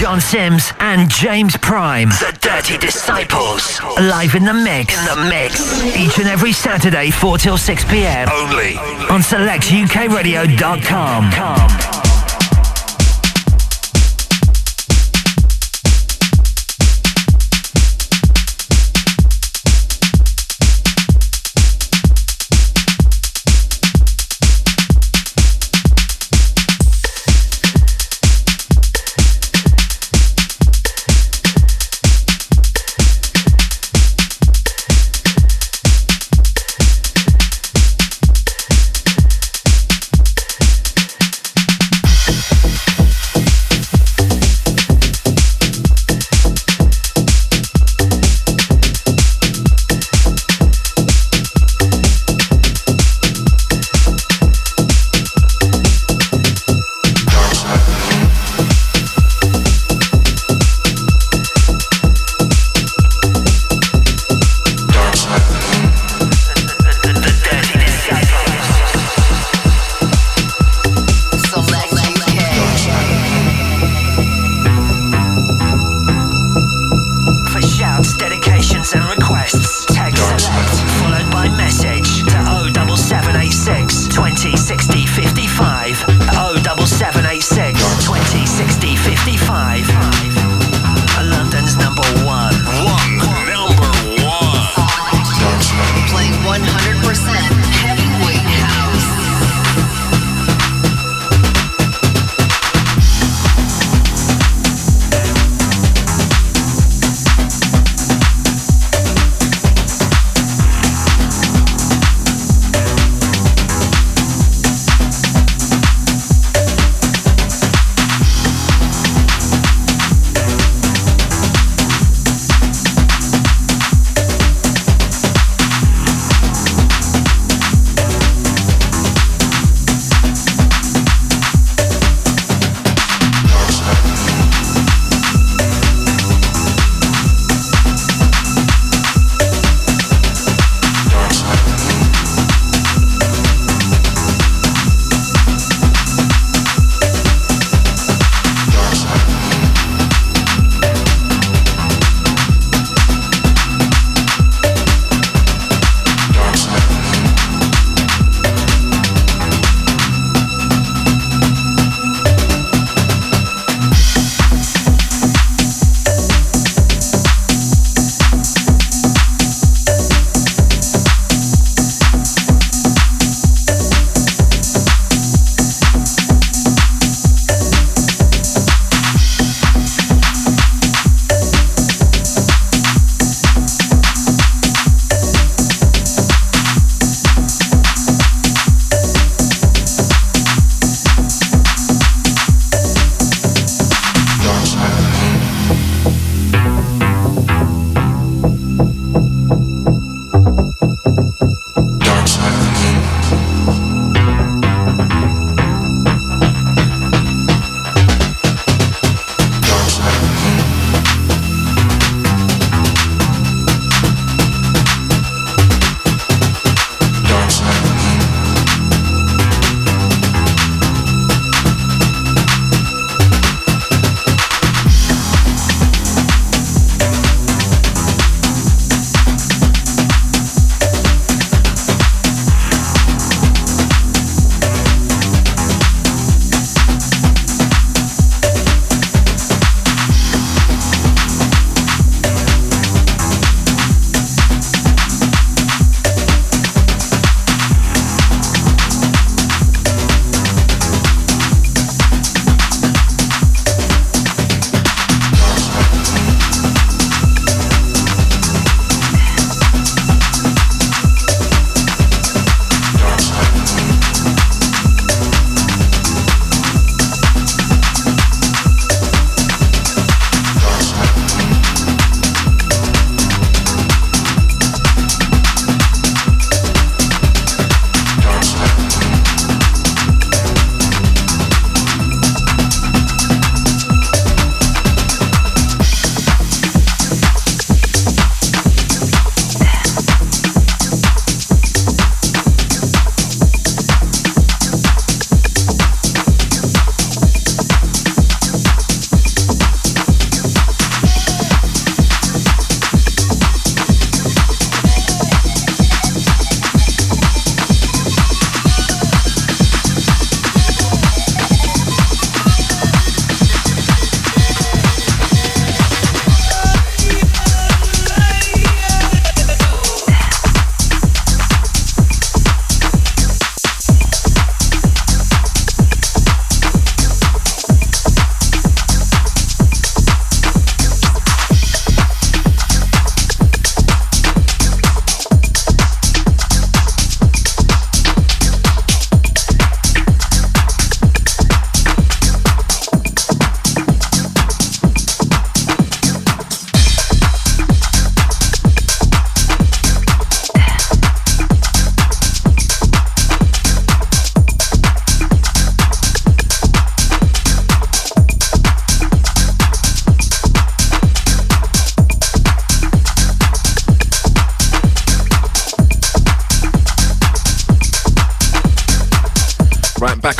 John Sims and James Prime. The Dirty Disciples. Live in the mix. In the mix. Each and every Saturday, 4 till 6 p.m. Only. On selectukradio.com.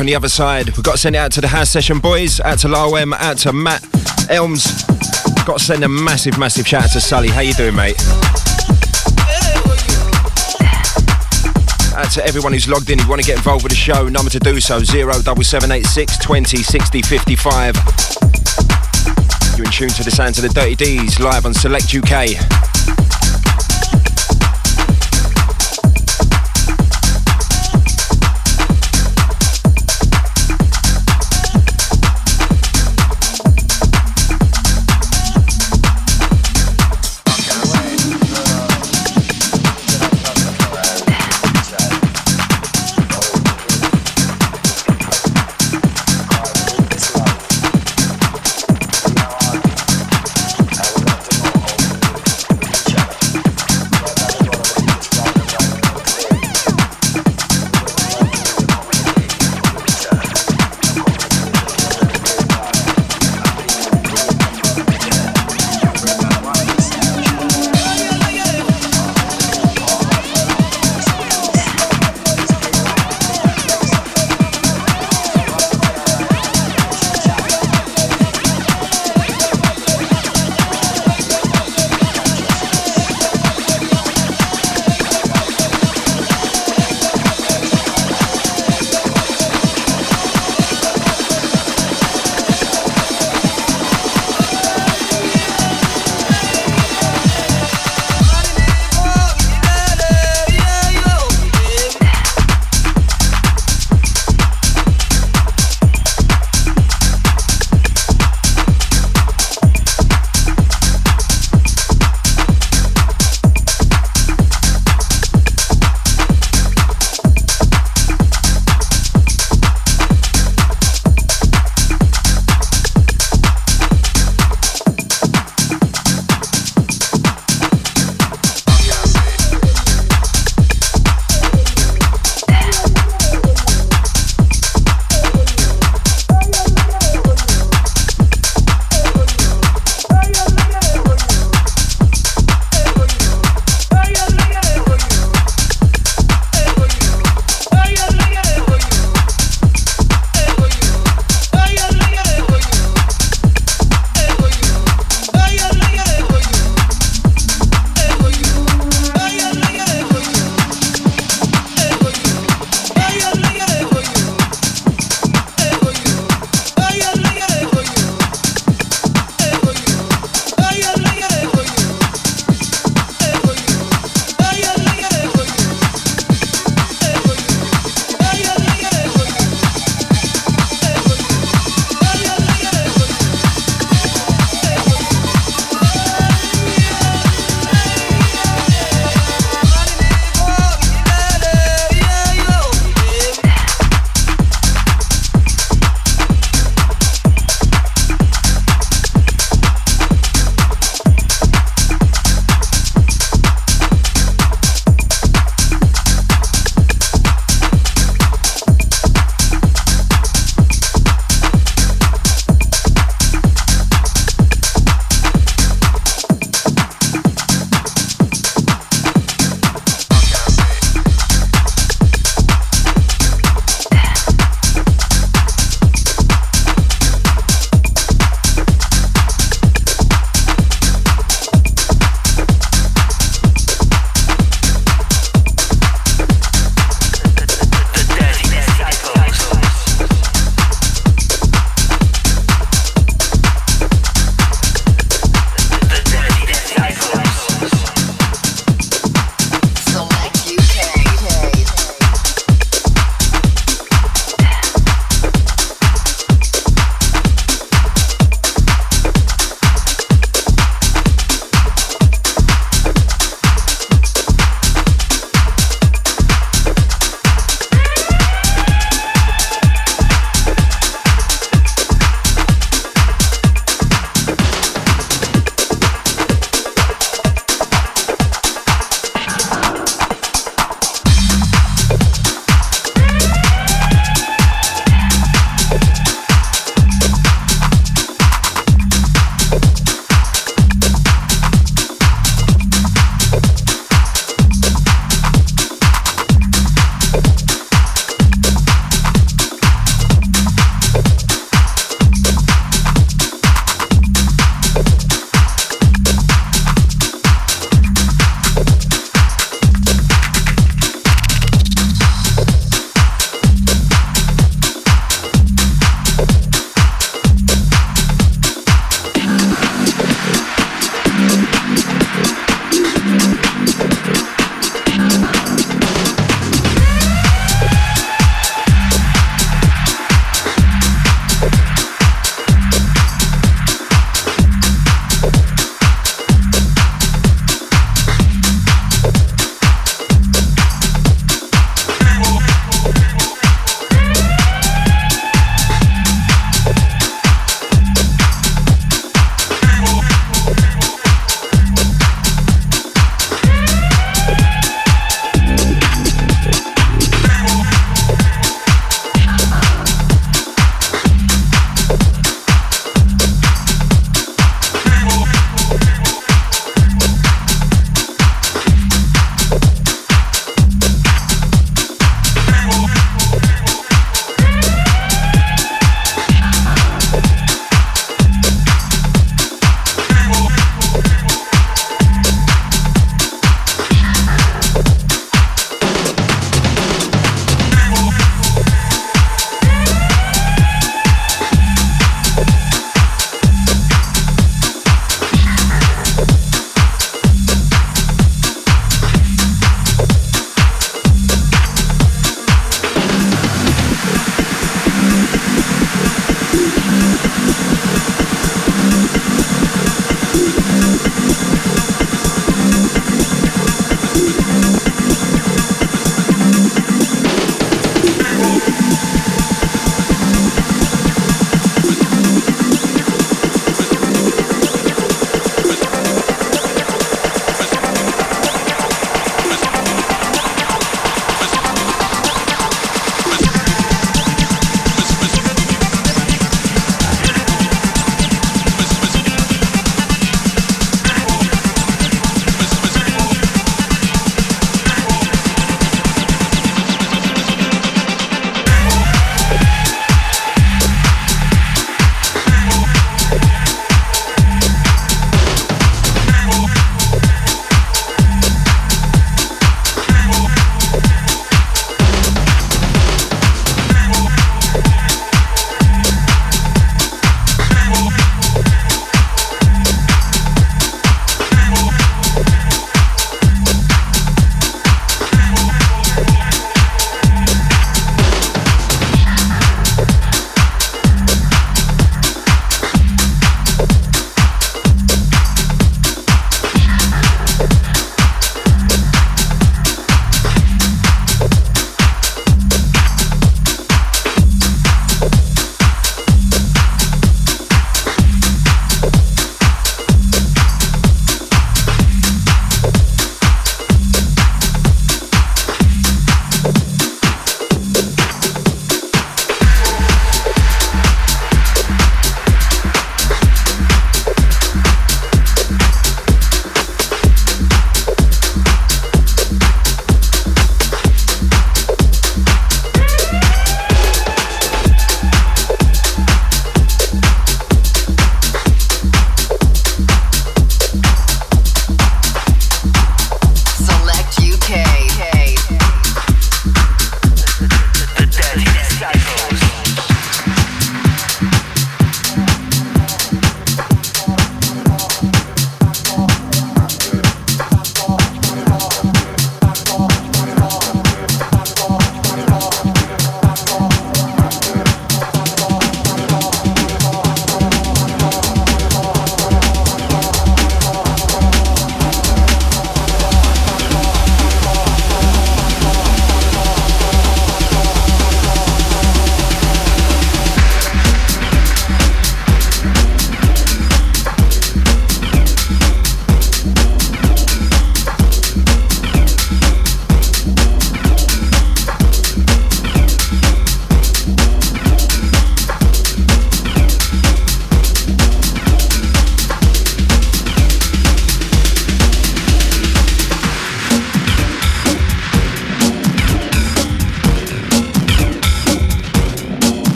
on the other side. We've got to send it out to the house session boys, out to Lawem, out to Matt Elms. Got to send a massive, massive shout out to Sully. How you doing, mate? Out to everyone who's logged in. If you want to get involved with the show, number to do so 07786 20 60 55. You're in tune to the sounds of the Dirty D's live on Select UK.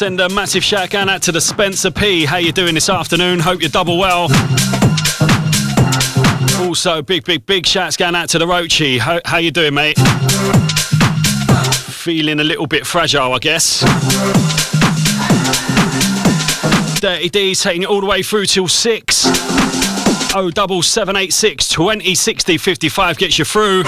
Send a massive shout out to the Spencer P. How you doing this afternoon? Hope you're double well. Also, big, big, big shouts going out to the Roachy. How, how you doing, mate? Feeling a little bit fragile, I guess. Dirty D's taking it all the way through till six. Oh, double seven eight six twenty sixty fifty five gets you through.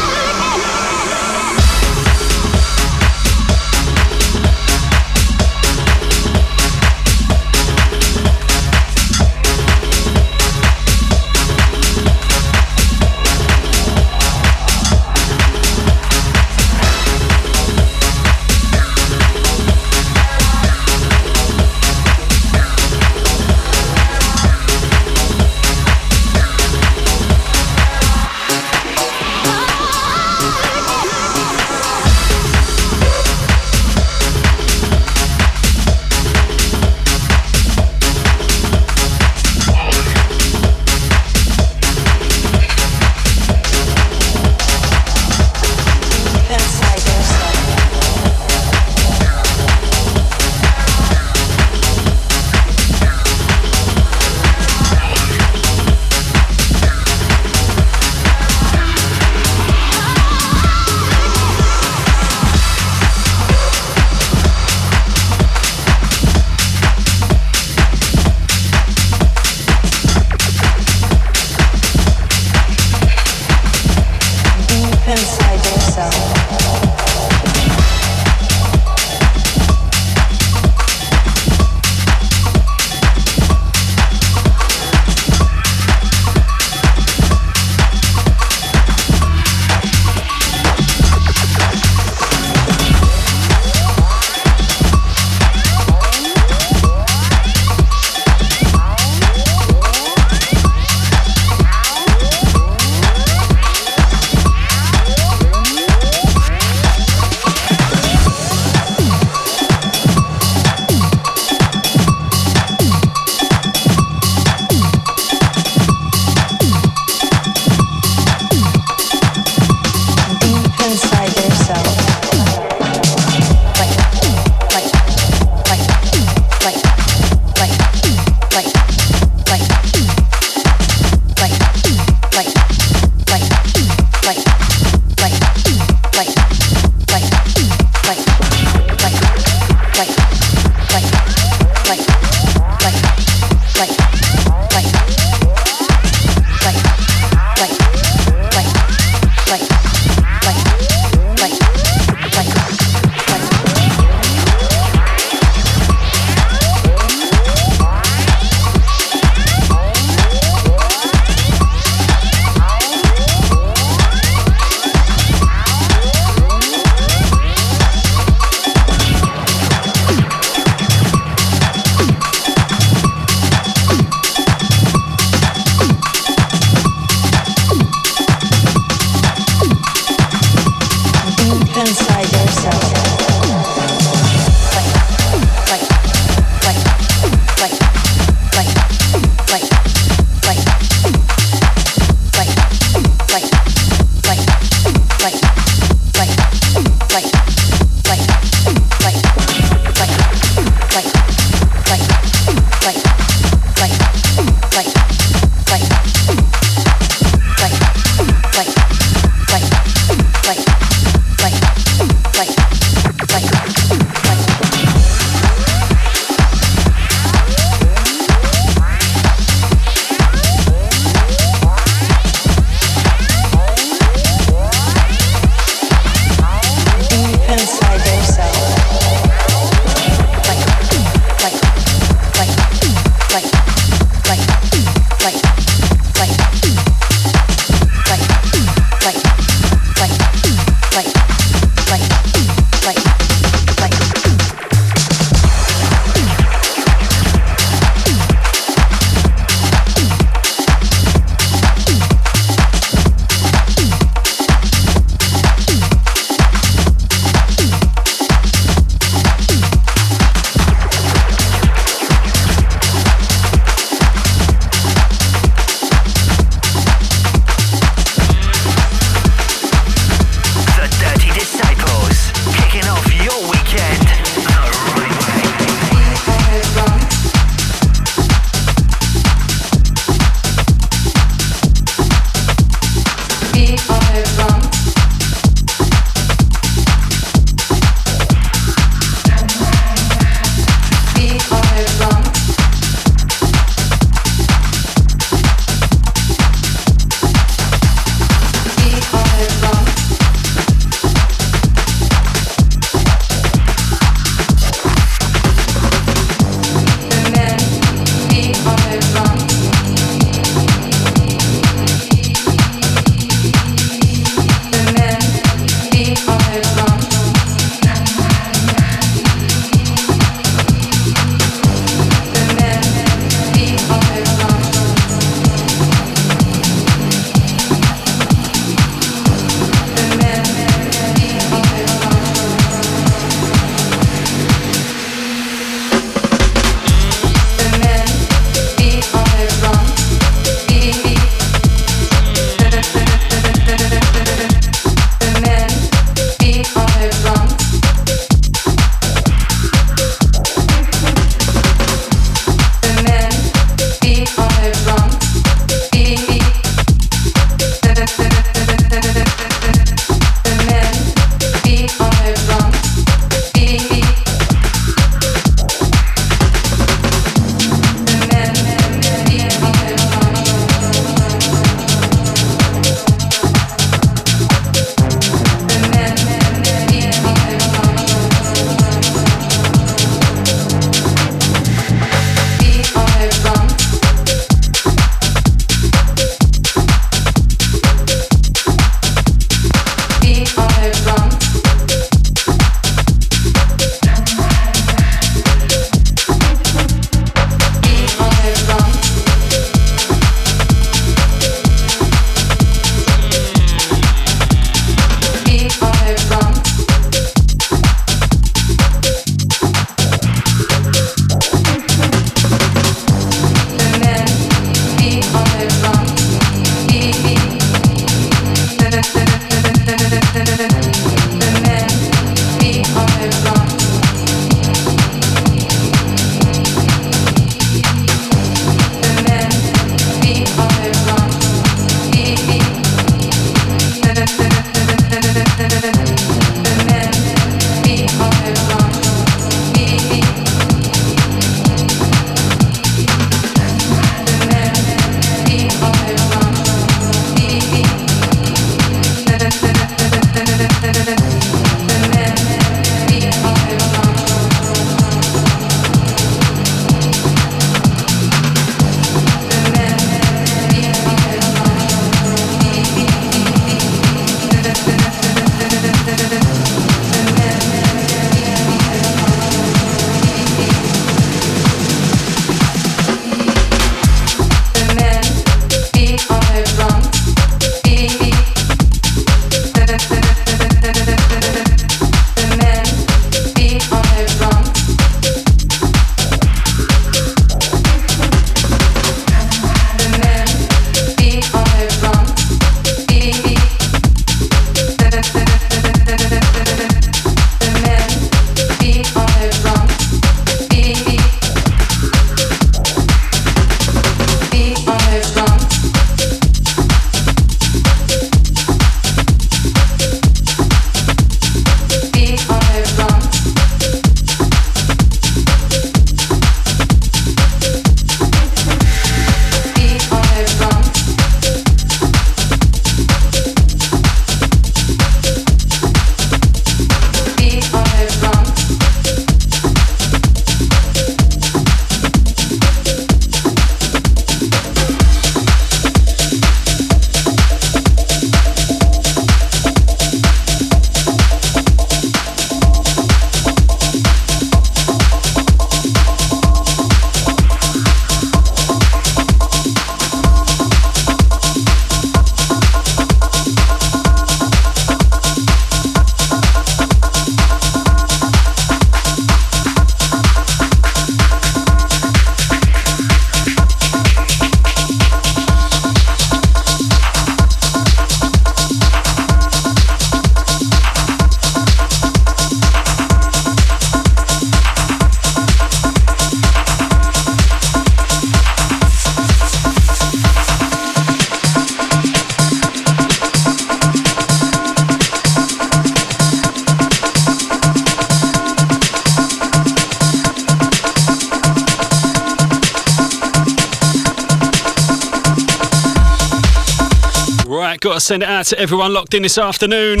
Send it out to everyone locked in this afternoon.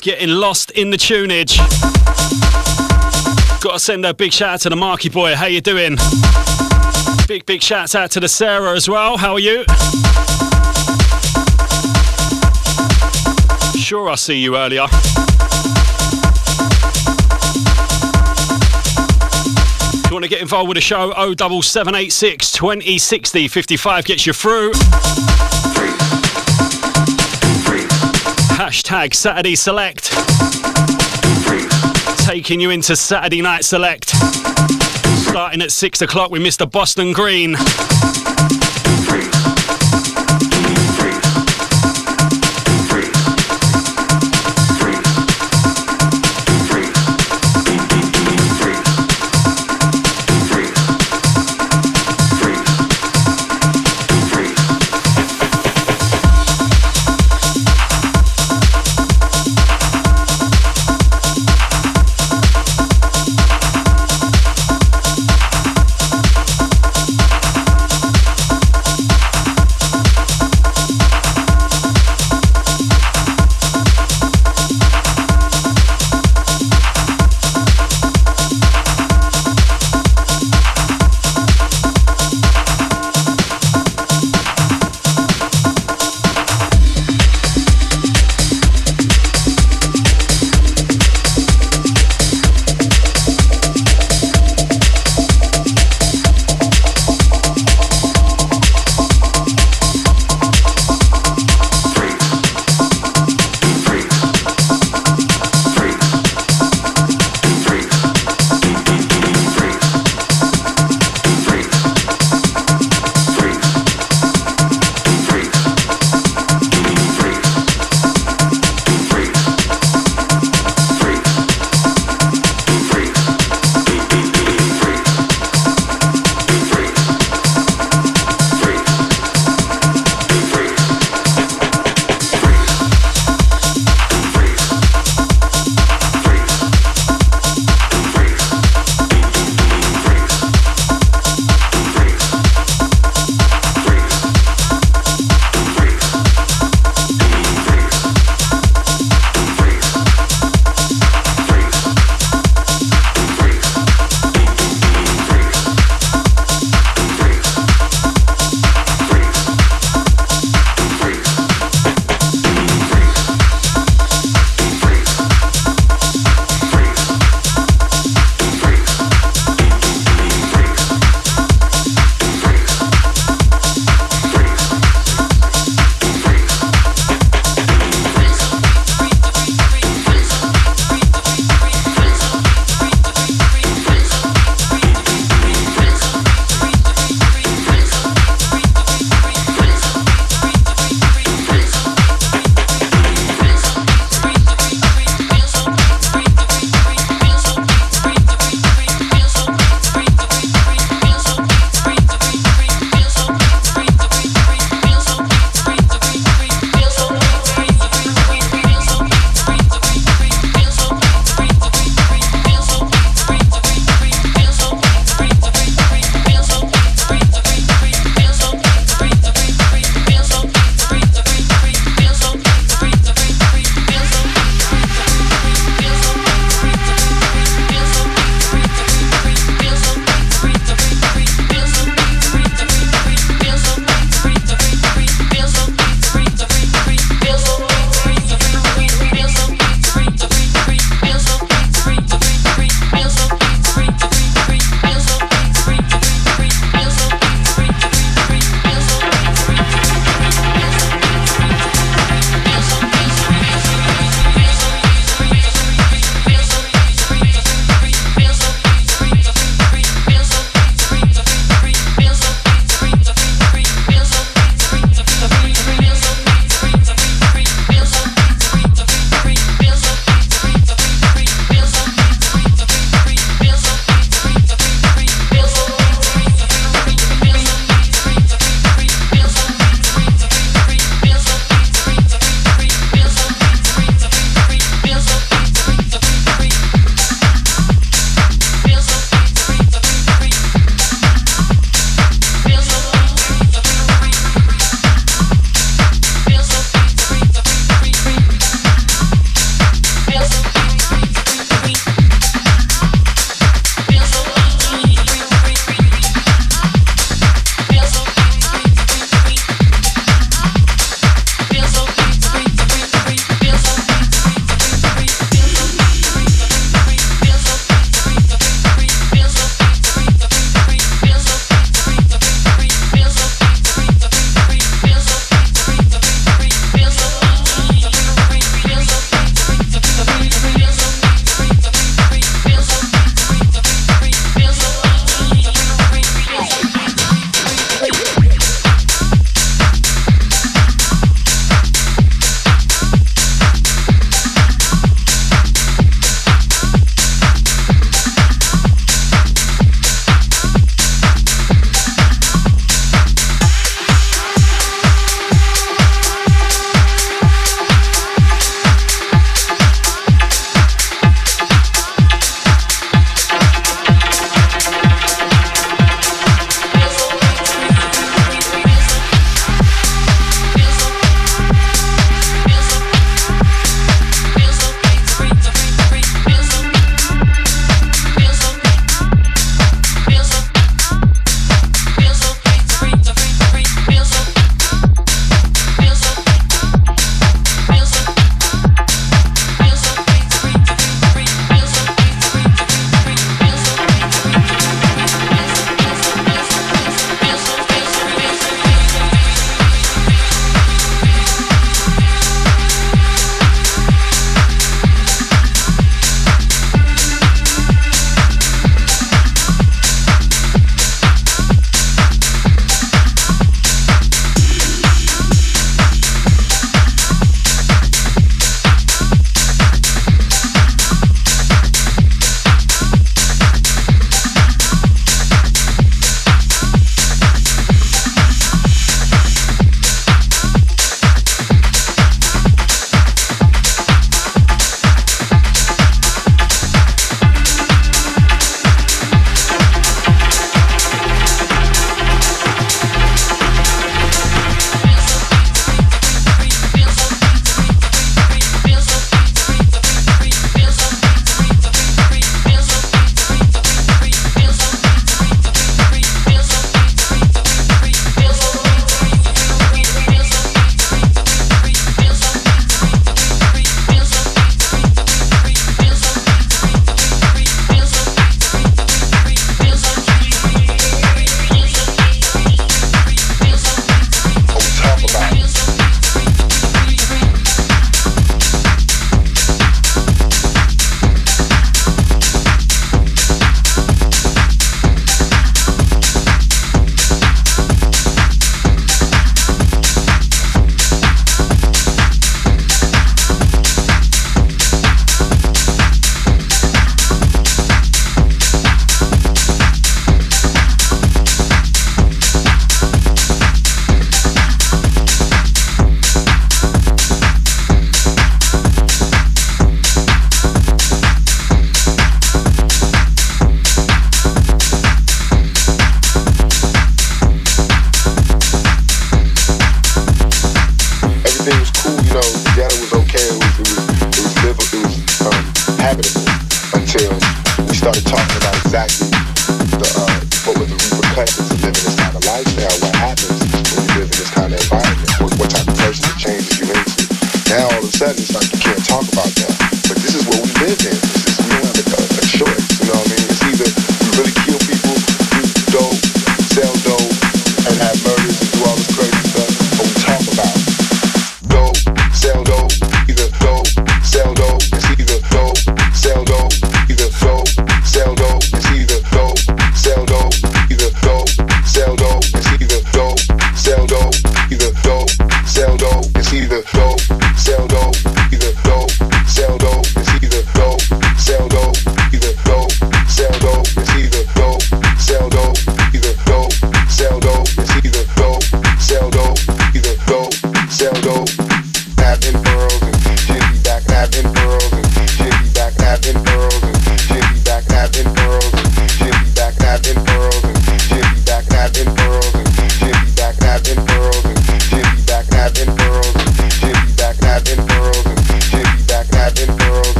Getting lost in the tunage. Got to send a big shout out to the Marky boy. How you doing? Big, big shouts out to the Sarah as well. How are you? Sure, I see you earlier. If you want to get involved with the show, 07786 2060 55 gets you through. Hashtag Saturday Select. Taking you into Saturday Night Select. Starting at 6 o'clock with Mr. Boston Green.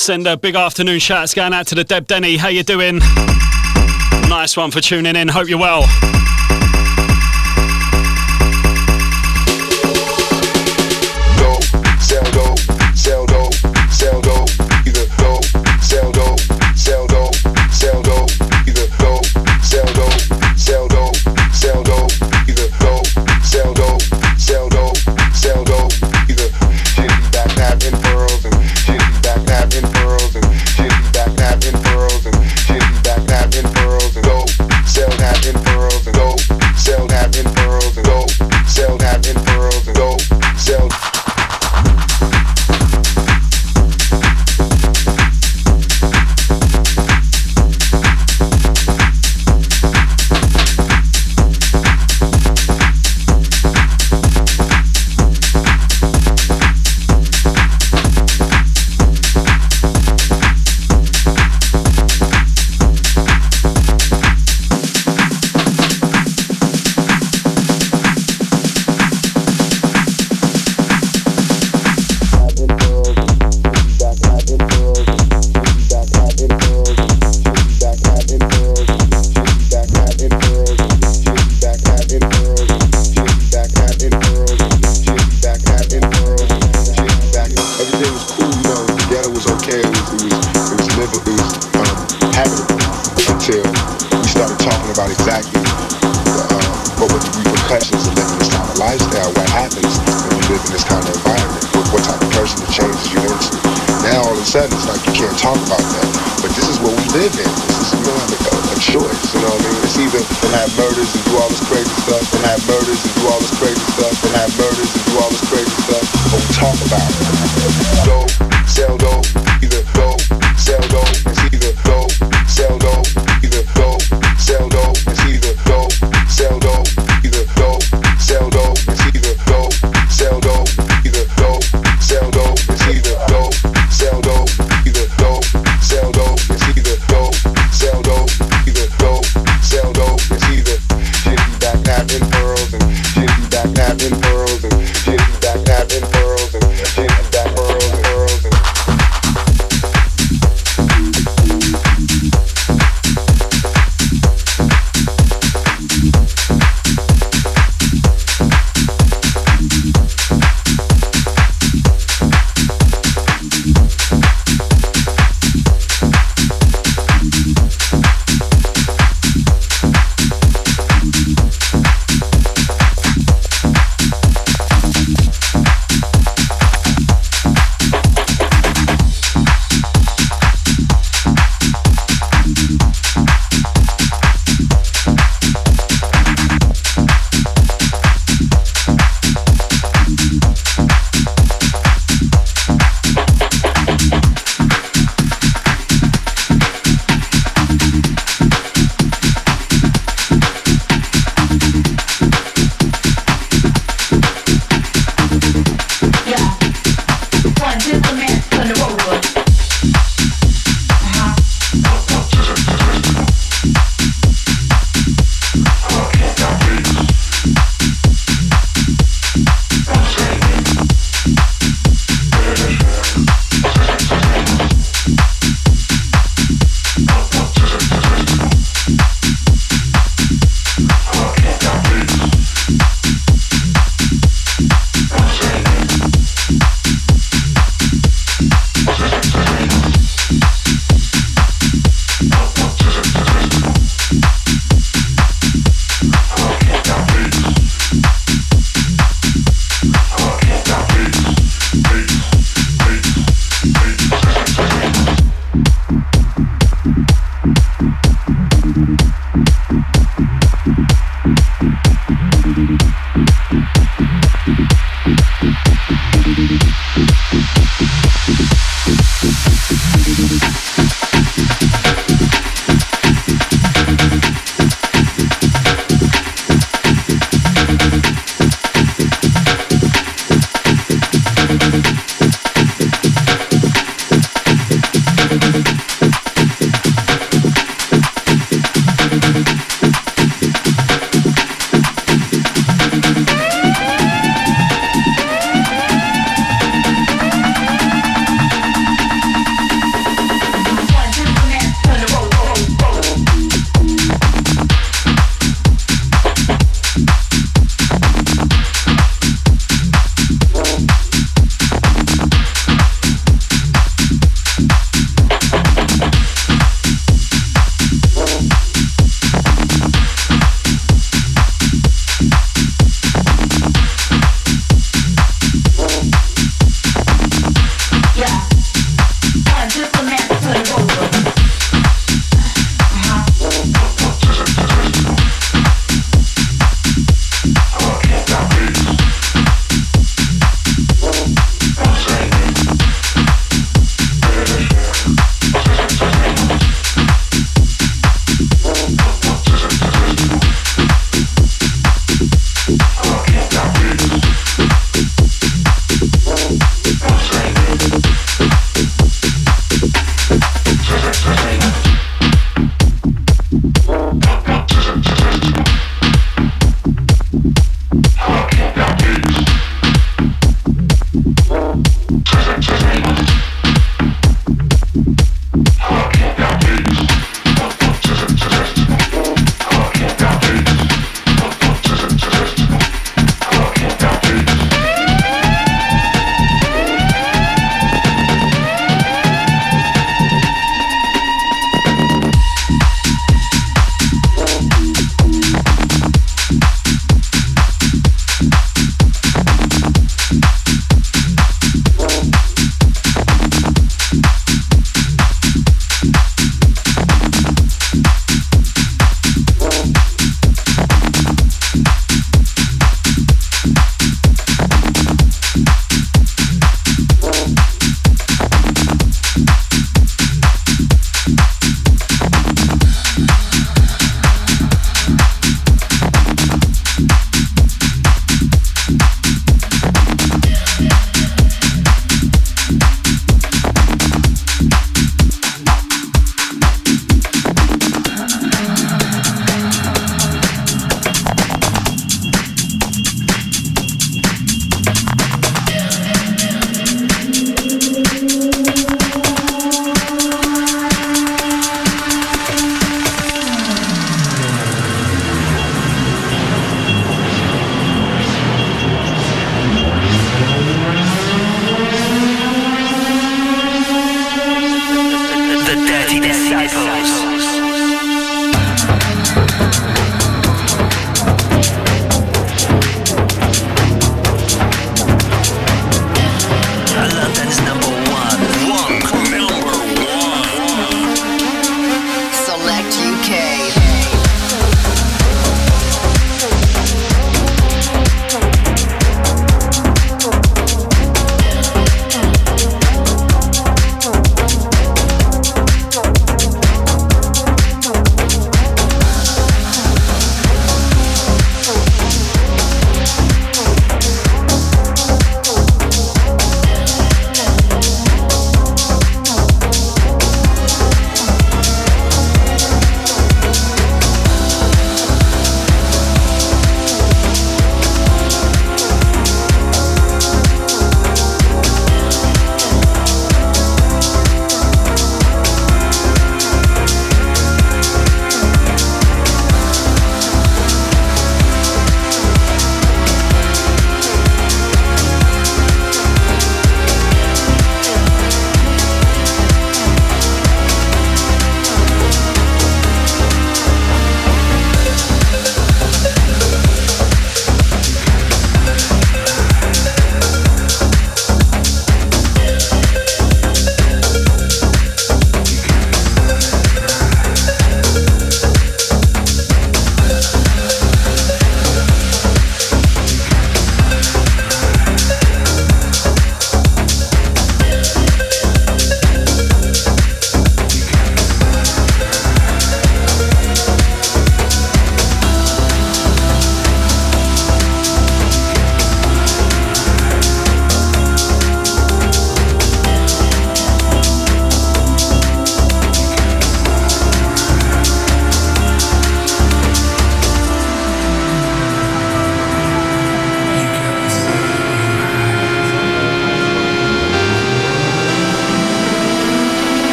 Send a big afternoon shouts going out to the Deb Denny. How you doing? Nice one for tuning in. Hope you're well.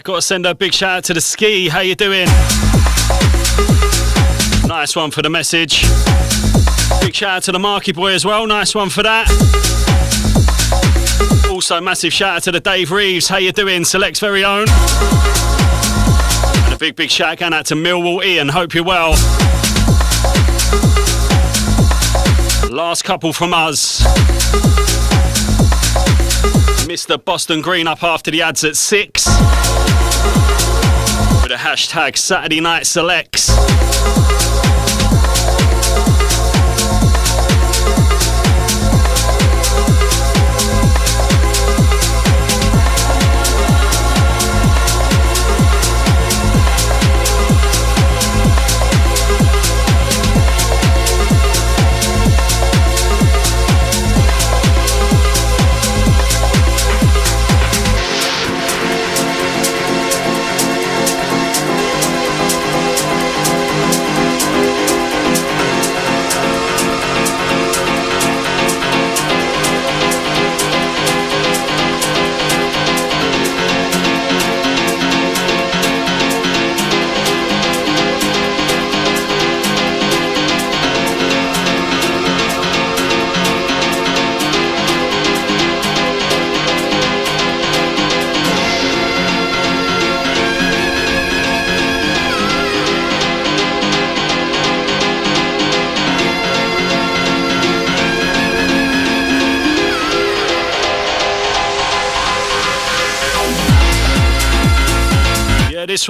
Right, got to send a big shout out to the ski. How you doing? Nice one for the message. Big shout out to the Marky Boy as well. Nice one for that. Also, massive shout out to the Dave Reeves. How you doing? Select's very own. And a big, big shout out to Millwall Ian. Hope you're well. Last couple from us. Mr. Boston Green up after the ads at six. A hashtag Saturday Night Selects.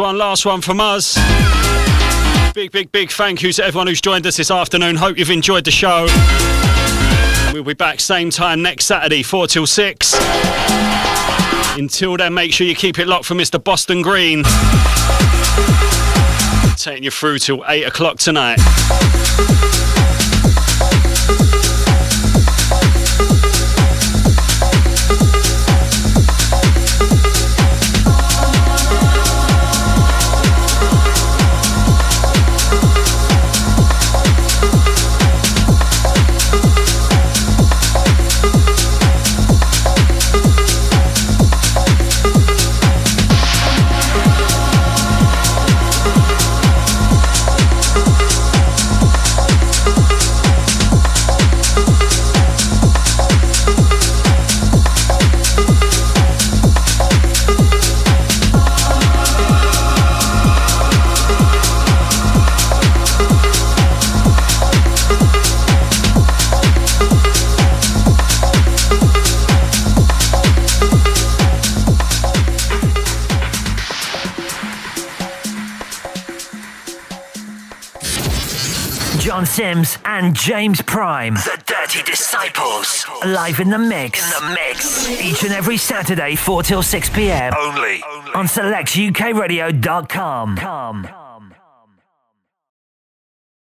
One, last one from us. Big, big, big thank you to everyone who's joined us this afternoon. Hope you've enjoyed the show. We'll be back same time next Saturday, 4 till 6. Until then, make sure you keep it locked for Mr. Boston Green. Taking you through till 8 o'clock tonight. John Sims and James Prime. The Dirty Disciples. Live in the mix. In the mix. Each and every Saturday, 4 till 6 p.m. Only. On selectukradio.com.